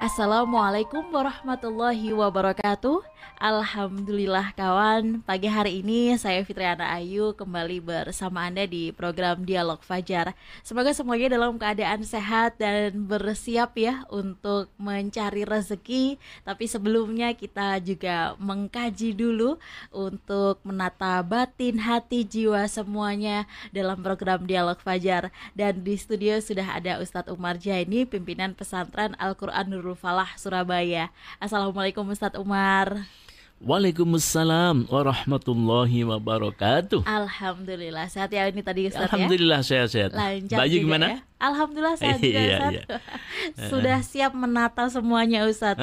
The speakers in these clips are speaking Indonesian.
Assalamualaikum warahmatullahi wabarakatuh. Alhamdulillah kawan. Pagi hari ini saya Fitriana Ayu kembali bersama Anda di program Dialog Fajar. Semoga semuanya dalam keadaan sehat dan bersiap ya untuk mencari rezeki. Tapi sebelumnya kita juga mengkaji dulu Untuk menata batin, hati, jiwa semuanya dalam program Dialog Fajar. Dan di studio sudah ada Ustadz Umar Jaini Pimpinan pesantren Al-Quran Nurul Nurul Falah Surabaya. Assalamualaikum Ustadz Umar. Waalaikumsalam warahmatullahi wabarakatuh. Alhamdulillah sehat ya ini tadi Ustaz Alhamdulillah ya. sehat-sehat. Lancar Baju gimana? Ya? Alhamdulillah sehat juga iya, Ustaz. Iya. Sudah siap menata semuanya Ustaz.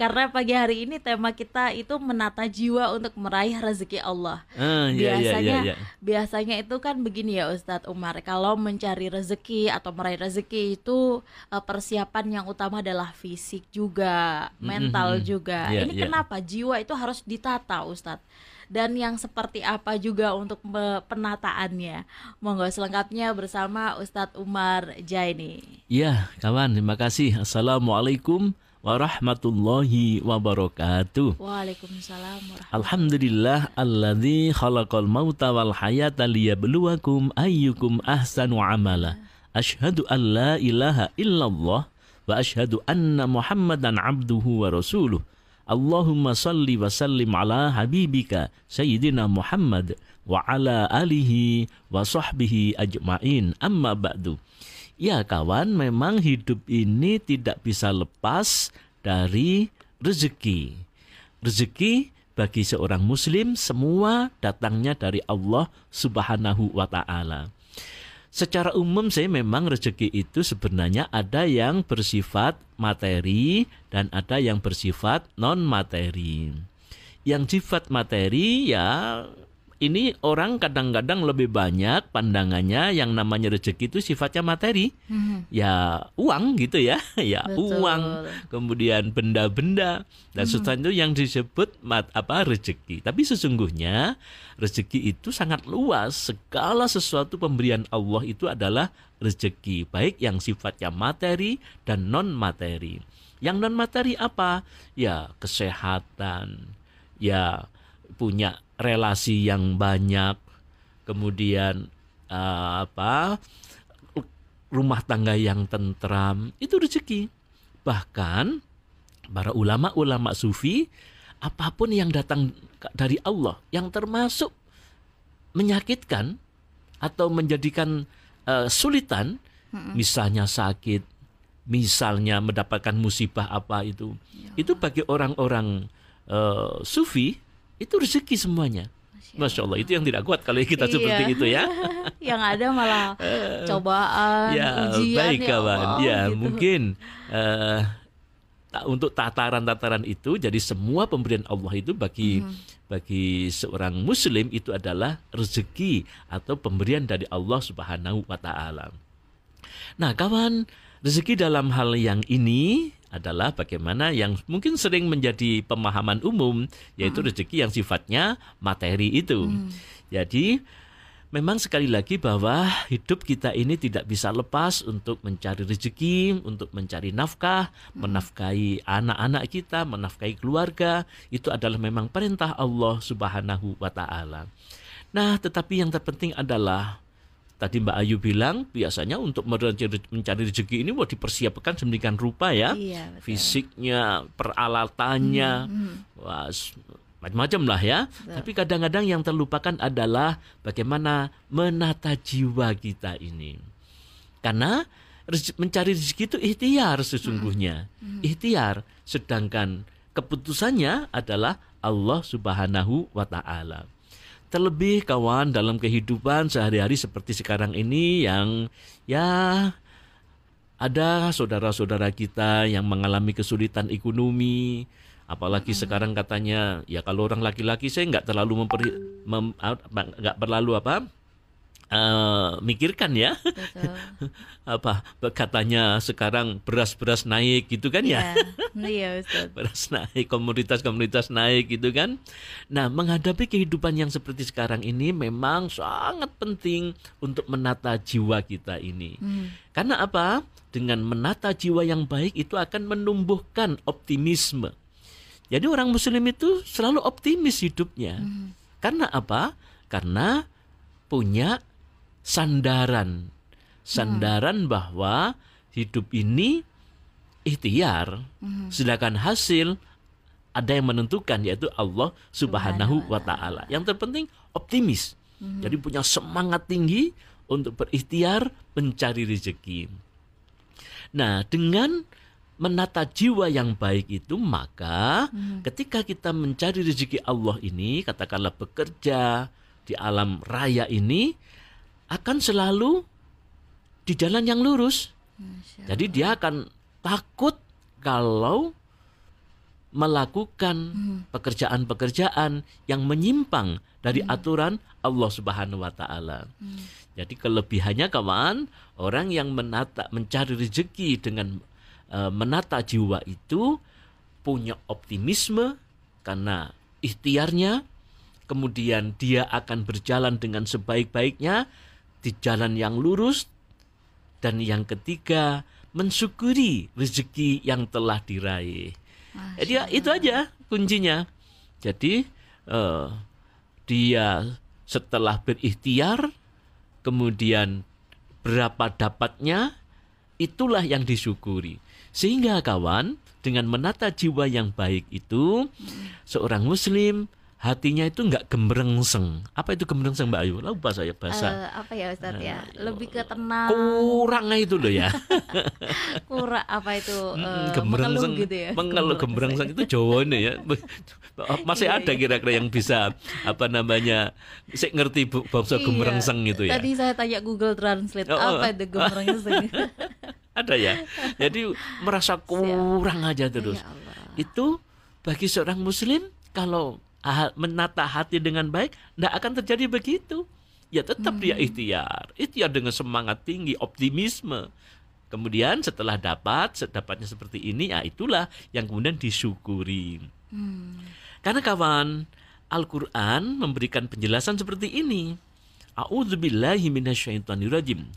Karena pagi hari ini tema kita itu menata jiwa untuk meraih rezeki Allah. Ah, iya, iya, biasanya iya, iya. biasanya itu kan begini ya Ustadz Umar. Kalau mencari rezeki atau meraih rezeki itu eh, persiapan yang utama adalah fisik juga, mental mm -hmm. juga. Yeah, ini yeah. kenapa jiwa itu harus ditata Ustadz dan yang seperti apa juga untuk penataannya. Monggo selengkapnya bersama Ustadz Umar Jaini. Ya, kawan, terima kasih. Assalamualaikum warahmatullahi wabarakatuh. Waalaikumsalam warahmatullahi Alhamdulillah alladzi khalaqal mauta wal hayata liyabluwakum ayyukum ahsanu amala. Ashhadu an la ilaha illallah wa ashhadu anna Muhammadan abduhu wa rasuluh. Allahumma salli wa sallim ala habibika Sayyidina Muhammad wa ala alihi wa sahbihi ajma'in amma ba'du. Ya kawan, memang hidup ini tidak bisa lepas dari rezeki. Rezeki bagi seorang muslim semua datangnya dari Allah Subhanahu wa taala. Secara umum saya memang rezeki itu sebenarnya ada yang bersifat materi dan ada yang bersifat non materi. Yang sifat materi ya ini orang kadang-kadang lebih banyak pandangannya yang namanya rezeki itu sifatnya materi. Hmm. Ya uang gitu ya. Ya Betul. uang, kemudian benda-benda dan hmm. sesuatu itu yang disebut mat apa rezeki. Tapi sesungguhnya rezeki itu sangat luas. Segala sesuatu pemberian Allah itu adalah rezeki, baik yang sifatnya materi dan non materi. Yang non materi apa? Ya kesehatan, ya punya relasi yang banyak, kemudian uh, apa rumah tangga yang tentram itu rezeki. Bahkan para ulama-ulama sufi apa pun yang datang dari Allah yang termasuk menyakitkan atau menjadikan uh, sulitan, hmm. misalnya sakit, misalnya mendapatkan musibah apa itu, ya. itu bagi orang-orang uh, sufi itu rezeki semuanya. Masya Allah itu yang tidak kuat kalau kita iya. seperti itu ya. yang ada malah cobaan, ya, ujian baik, ya kawan. Ya gitu. mungkin uh, untuk tataran-tataran itu jadi semua pemberian Allah itu bagi hmm. bagi seorang muslim itu adalah rezeki atau pemberian dari Allah Subhanahu wa taala. Nah, kawan, rezeki dalam hal yang ini adalah bagaimana yang mungkin sering menjadi pemahaman umum yaitu hmm. rezeki yang sifatnya materi itu. Hmm. Jadi memang sekali lagi bahwa hidup kita ini tidak bisa lepas untuk mencari rezeki, untuk mencari nafkah, hmm. menafkahi anak-anak kita, menafkahi keluarga, itu adalah memang perintah Allah Subhanahu wa taala. Nah, tetapi yang terpenting adalah Tadi Mbak Ayu bilang biasanya untuk mencari rezeki ini mau dipersiapkan sedemikian rupa ya. Iya, Fisiknya, peralatannya, hmm, hmm. macam-macam lah ya. Betul. Tapi kadang-kadang yang terlupakan adalah bagaimana menata jiwa kita ini. Karena mencari rezeki itu ikhtiar sesungguhnya. Hmm. Hmm. Ikhtiar. Sedangkan keputusannya adalah Allah Subhanahu wa taala. Terlebih kawan dalam kehidupan sehari-hari seperti sekarang ini yang ya ada saudara-saudara kita yang mengalami kesulitan ekonomi, apalagi hmm. sekarang katanya ya kalau orang laki-laki saya nggak terlalu memperi mem, nggak perlalu apa uh, mikirkan ya. Betul. apa katanya sekarang beras-beras naik gitu kan ya? Iya, iya beras naik komoditas-komoditas naik gitu kan? Nah menghadapi kehidupan yang seperti sekarang ini memang sangat penting untuk menata jiwa kita ini. Hmm. karena apa? Dengan menata jiwa yang baik itu akan menumbuhkan optimisme. Jadi orang muslim itu selalu optimis hidupnya. Hmm. karena apa? Karena punya sandaran sandaran bahwa hidup ini ikhtiar Hmm. sedangkan hasil ada yang menentukan yaitu Allah Subhanahu wa taala. Yang terpenting optimis. Jadi punya semangat tinggi untuk berikhtiar mencari rezeki. Nah, dengan menata jiwa yang baik itu maka ketika kita mencari rezeki Allah ini katakanlah bekerja di alam raya ini akan selalu di jalan yang lurus. Jadi dia akan takut kalau melakukan pekerjaan-pekerjaan yang menyimpang dari aturan Allah Subhanahu wa taala. Jadi kelebihannya kawan, orang yang menata mencari rezeki dengan eh, menata jiwa itu punya optimisme karena ikhtiarnya kemudian dia akan berjalan dengan sebaik-baiknya di jalan yang lurus dan yang ketiga mensyukuri rezeki yang telah diraih. Masya Jadi ya, itu aja kuncinya. Jadi eh, dia setelah berikhtiar kemudian berapa dapatnya itulah yang disyukuri. Sehingga kawan dengan menata jiwa yang baik itu seorang muslim hatinya itu nggak gemrengseng. Apa itu gemrengseng Mbak Ayu? Lupa saya bahasa. Eh, apa ya Ustaz ya? Lebih ke tenang, Kurangnya itu loh ya. kurang apa itu eh, mengeluh gemrengseng, gitu ya? mengeluh gemrengseng itu Jawa nih ya. Masih Iya, ada kira-kira yang bisa apa namanya, saya ngerti bu- bangsa Iya. gemrengseng itu ya. Tadi saya tanya Google Translate Oh, oh. apa itu gemrengseng? Ada ya. Jadi merasa kurang aja terus. Ya Allah. Itu bagi seorang muslim kalau menata hati dengan baik tidak akan terjadi begitu. Ya tetap dia Hmm. ikhtiar, ikhtiar dengan semangat tinggi, optimisme. Kemudian setelah dapat, dapatnya seperti ini, ya itulah yang kemudian disyukuri. Hmm. Karena kawan, Al-Quran memberikan penjelasan seperti ini. A'udzubillahi minasyaitonirrajim.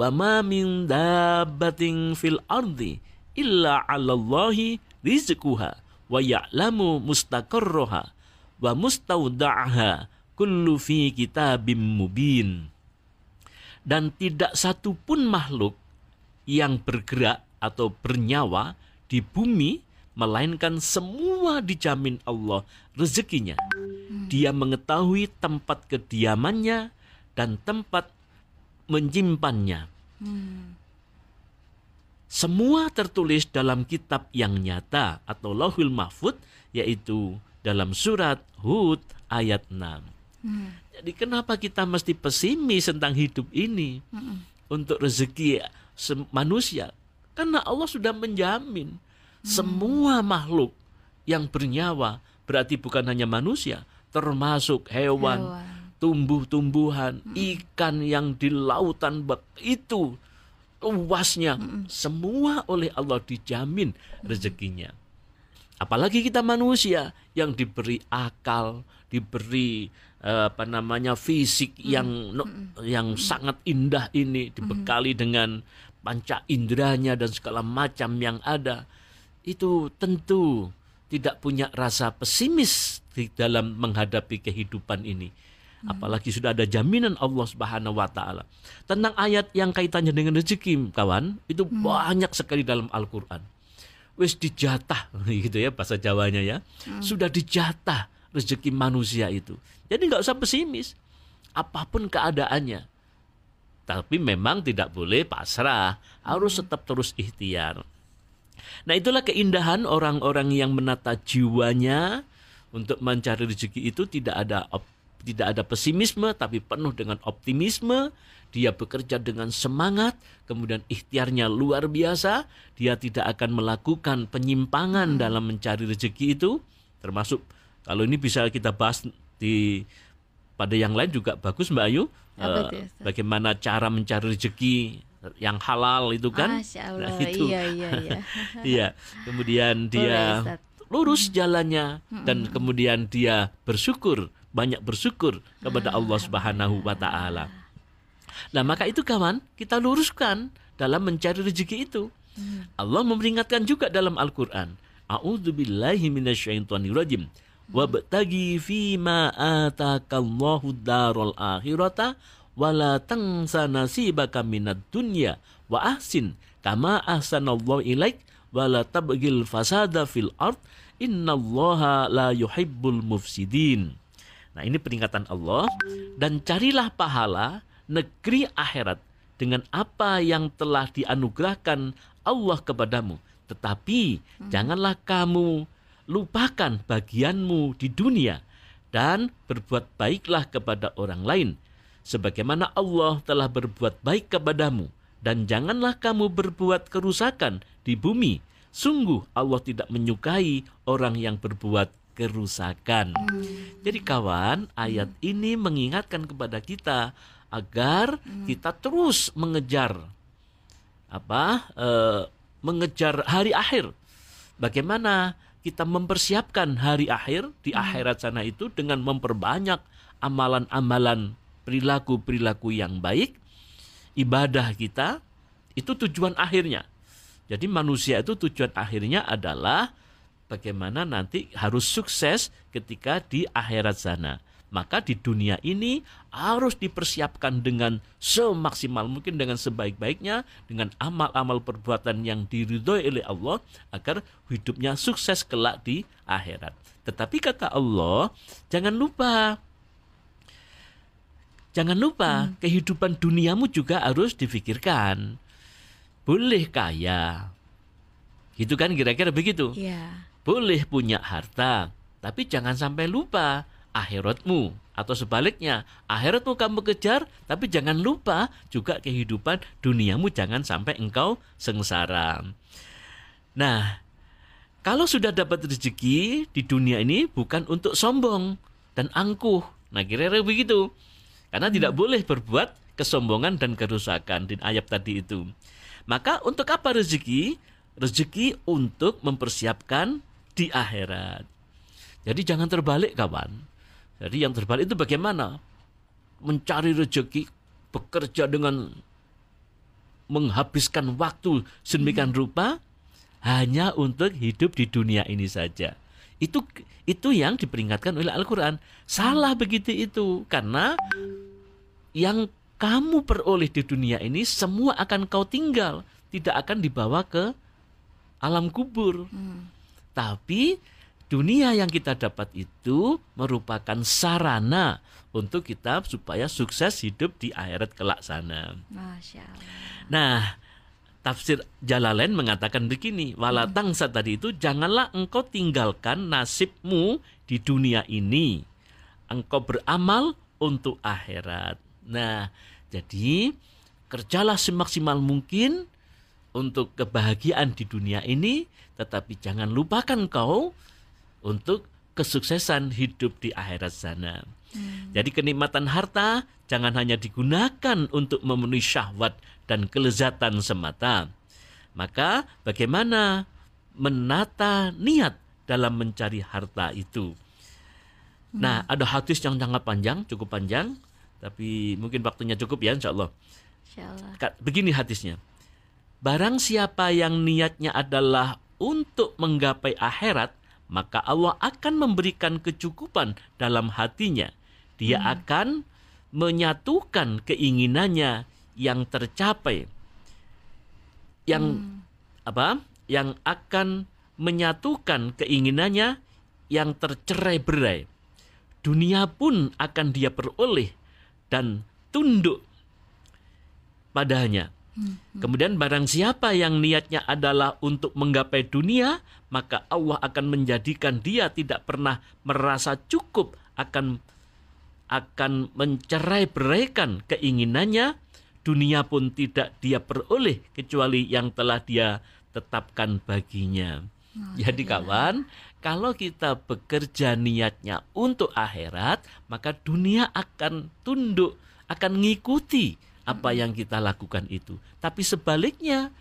Wa ma min dabbatin fil ardi illa 'alallahi rizquha wa ya'lamu mustaqarraha wa mustaudaha kullu fi kitabim mubin. Dan tidak satu pun makhluk yang bergerak atau bernyawa di bumi melainkan semua dijamin Allah rezekinya. Dia mengetahui tempat kediamannya dan tempat menyimpannya. Hmm. Semua tertulis dalam kitab yang nyata atau Lauhul Mahfud yaitu dalam surat Hud ayat 6. Hmm. Jadi kenapa kita mesti pesimis tentang hidup ini Mm-mm. untuk rezeki manusia? Karena Allah sudah menjamin semua makhluk yang bernyawa berarti bukan hanya manusia, termasuk hewan, Hewan. tumbuh-tumbuhan, ikan yang di lautan itu luasnya semua oleh Allah dijamin rezekinya. Apalagi kita manusia yang diberi akal, diberi eh, apa namanya fisik yang no- yang sangat indah ini dibekali dengan panca inderanya dan segala macam yang ada. Itu tentu tidak punya rasa pesimis di dalam menghadapi kehidupan ini. Apalagi sudah ada jaminan Allah Subhanahu wa taala. Tentang ayat yang kaitannya dengan rezeki, kawan, itu banyak sekali dalam Al-Qur'an. Wis dijatah gitu ya bahasa Jawanya ya. Sudah dijatah rezeki manusia itu. Jadi nggak usah pesimis. Apa pun keadaannya. Tapi memang tidak boleh pasrah, harus tetap terus ikhtiar. Nah, itulah keindahan orang-orang yang menata jiwanya untuk mencari rezeki itu tidak ada op- tidak ada pesimisme tapi penuh dengan optimisme. Dia bekerja dengan semangat, kemudian ikhtiarnya luar biasa. Dia tidak akan melakukan penyimpangan dalam mencari rezeki itu, termasuk kalau ini bisa kita bahas di pada yang lain juga bagus Mbak Ayu. Apa Eh, tuh, Ustaz? bagaimana cara mencari rezeki yang halal itu kan? Masya Allah. Nah, itu. Iya, iya, iya. Iya. Kemudian Boleh, dia Ustaz. lurus jalannya dan kemudian dia bersyukur, banyak bersyukur kepada Allah Subhanahu wa taala. Nah, maka itu kawan, kita luruskan dalam mencari rezeki itu. Allah memperingatkan juga dalam Al-Qur'an, A'udzubillahi minasyaitonirrajim. Wabtagi fima atakallahu darul akhirata wala tansa nasibaka minad dunya wa ahsin kama ahsanallahu ilaik wala tabgil fasada fil ard innallaha la yuhibbul mufsidin. Nah, ini peringatan Allah dan carilah pahala negeri akhirat dengan apa yang telah dianugerahkan Allah kepadamu. Tetapi janganlah kamu lupakan bagianmu di dunia dan berbuat baiklah kepada orang lain sebagaimana Allah telah berbuat baik kepadamu dan janganlah kamu berbuat kerusakan di bumi. Sungguh Allah tidak menyukai orang yang berbuat kerusakan. Jadi kawan, ayat ini mengingatkan kepada kita agar kita terus mengejar apa? eh, mengejar hari akhir. Bagaimana kita mempersiapkan hari akhir di akhirat sana itu dengan memperbanyak amalan-amalan perilaku-perilaku yang baik, ibadah kita itu tujuan akhirnya. Jadi manusia itu tujuan akhirnya adalah bagaimana nanti harus sukses ketika di akhirat sana. Maka di dunia ini harus dipersiapkan dengan semaksimal mungkin dengan sebaik-baiknya dengan amal-amal perbuatan yang diridhoi oleh Allah agar hidupnya sukses kelak di akhirat. Tetapi kata Allah, jangan lupa Jangan lupa kehidupan duniamu juga harus difikirkan. Boleh kaya. Gitu kan kira-kira begitu. Iya. Boleh punya harta, tapi jangan sampai lupa akhiratmu atau sebaliknya, akhiratmu kamu kejar, tapi jangan lupa juga kehidupan duniamu jangan sampai engkau sengsara. Nah, kalau sudah dapat rezeki di dunia ini bukan untuk sombong dan angkuh. Nah, kira-kira begitu. Karena tidak boleh berbuat kesombongan dan kerusakan di ayat tadi itu. Maka untuk apa rezeki? Rezeki untuk mempersiapkan di akhirat. Jadi jangan terbalik kawan. Jadi yang terbalik itu bagaimana? Mencari rezeki, bekerja dengan menghabiskan waktu sedemikian rupa hanya untuk hidup di dunia ini saja. Itu itu yang diperingatkan oleh Al-Qur'an. Salah begitu itu karena yang kamu peroleh di dunia ini semua akan kau tinggal, tidak akan dibawa ke alam kubur. Tapi dunia yang kita dapat itu merupakan sarana untuk kita supaya sukses hidup di akhirat kelak sana. Masya Allah. Nah, tafsir Jalalain mengatakan begini, wala tangsa tadi itu janganlah engkau tinggalkan nasibmu di dunia ini. Engkau beramal untuk akhirat. Nah, jadi kerjalah semaksimal mungkin untuk kebahagiaan di dunia ini, tetapi jangan lupakan kau untuk kesuksesan hidup di akhirat sana. Jadi kenikmatan harta jangan hanya digunakan untuk memenuhi syahwat dan kelezatan semata. Maka bagaimana menata niat dalam mencari harta itu? Nah, ada hadis yang sangat panjang, cukup panjang, tapi mungkin waktunya cukup ya insya Allah. Insya Allah. Begini hadisnya. Barang siapa yang niatnya adalah untuk menggapai akhirat, maka Allah akan memberikan kecukupan dalam hatinya. Dia akan menyatukan keinginannya yang tercapai. Yang apa? Yang akan menyatukan keinginannya yang tercerai-berai. Dunia pun akan dia peroleh dan tunduk padanya. Kemudian barang siapa yang niatnya adalah untuk menggapai dunia, maka Allah akan menjadikan dia tidak pernah merasa cukup akan akan mencerai-beraikan keinginannya, dunia pun tidak dia peroleh kecuali yang telah dia tetapkan baginya. Jadi kawan, kalau kita bekerja niatnya untuk akhirat, maka dunia akan tunduk, akan mengikuti apa yang kita lakukan itu. Tapi sebaliknya,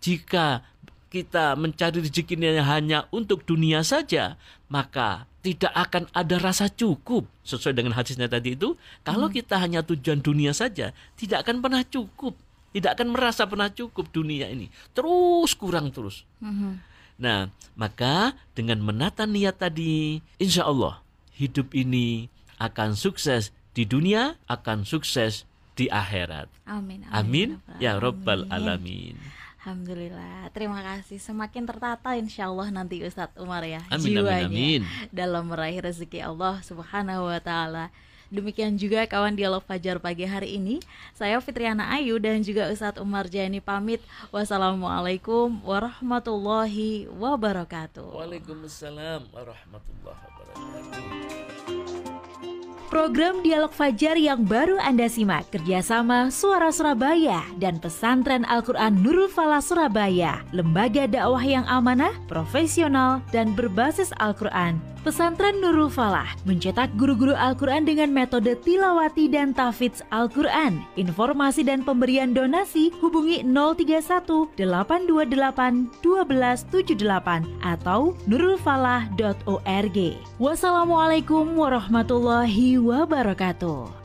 jika kita mencari rezekinya hanya untuk dunia saja, maka tidak akan ada rasa cukup. Sesuai dengan hadisnya tadi itu, kalau kita hanya tujuan dunia saja, tidak akan pernah cukup. Tidak akan merasa pernah cukup dunia ini. Terus kurang terus. Mhm. Nah, maka dengan menata niat tadi, insya Allah hidup ini akan sukses di dunia, akan sukses di akhirat. Amin. Amin ya Rabbal Alamin. Alamin. Alhamdulillah, terima kasih. Semakin tertata insya Allah nanti Ustadz Umar ya Amin, amin, jiwanya amin. dalam meraih rezeki Allah Subhanahu Wa Taala. Demikian juga kawan dialog Fajar pagi hari ini. Saya Fitriana Ayu dan juga Ustadz Umar Jani pamit. Wassalamualaikum warahmatullahi wabarakatuh. Waalaikumsalam warahmatullahi wabarakatuh. Program Dialog Fajar yang baru Anda simak kerjasama Suara Surabaya dan Pesantren Al-Quran Nurul Falah Surabaya, lembaga dakwah yang amanah, profesional, dan berbasis Al-Quran. Pesantren Nurul Falah mencetak guru-guru Al-Quran dengan metode tilawati dan tafidz Al-Quran. Informasi dan pemberian donasi hubungi 031 828 1278 atau nurulfalah.org. Wassalamualaikum warahmatullahi wabarakatuh.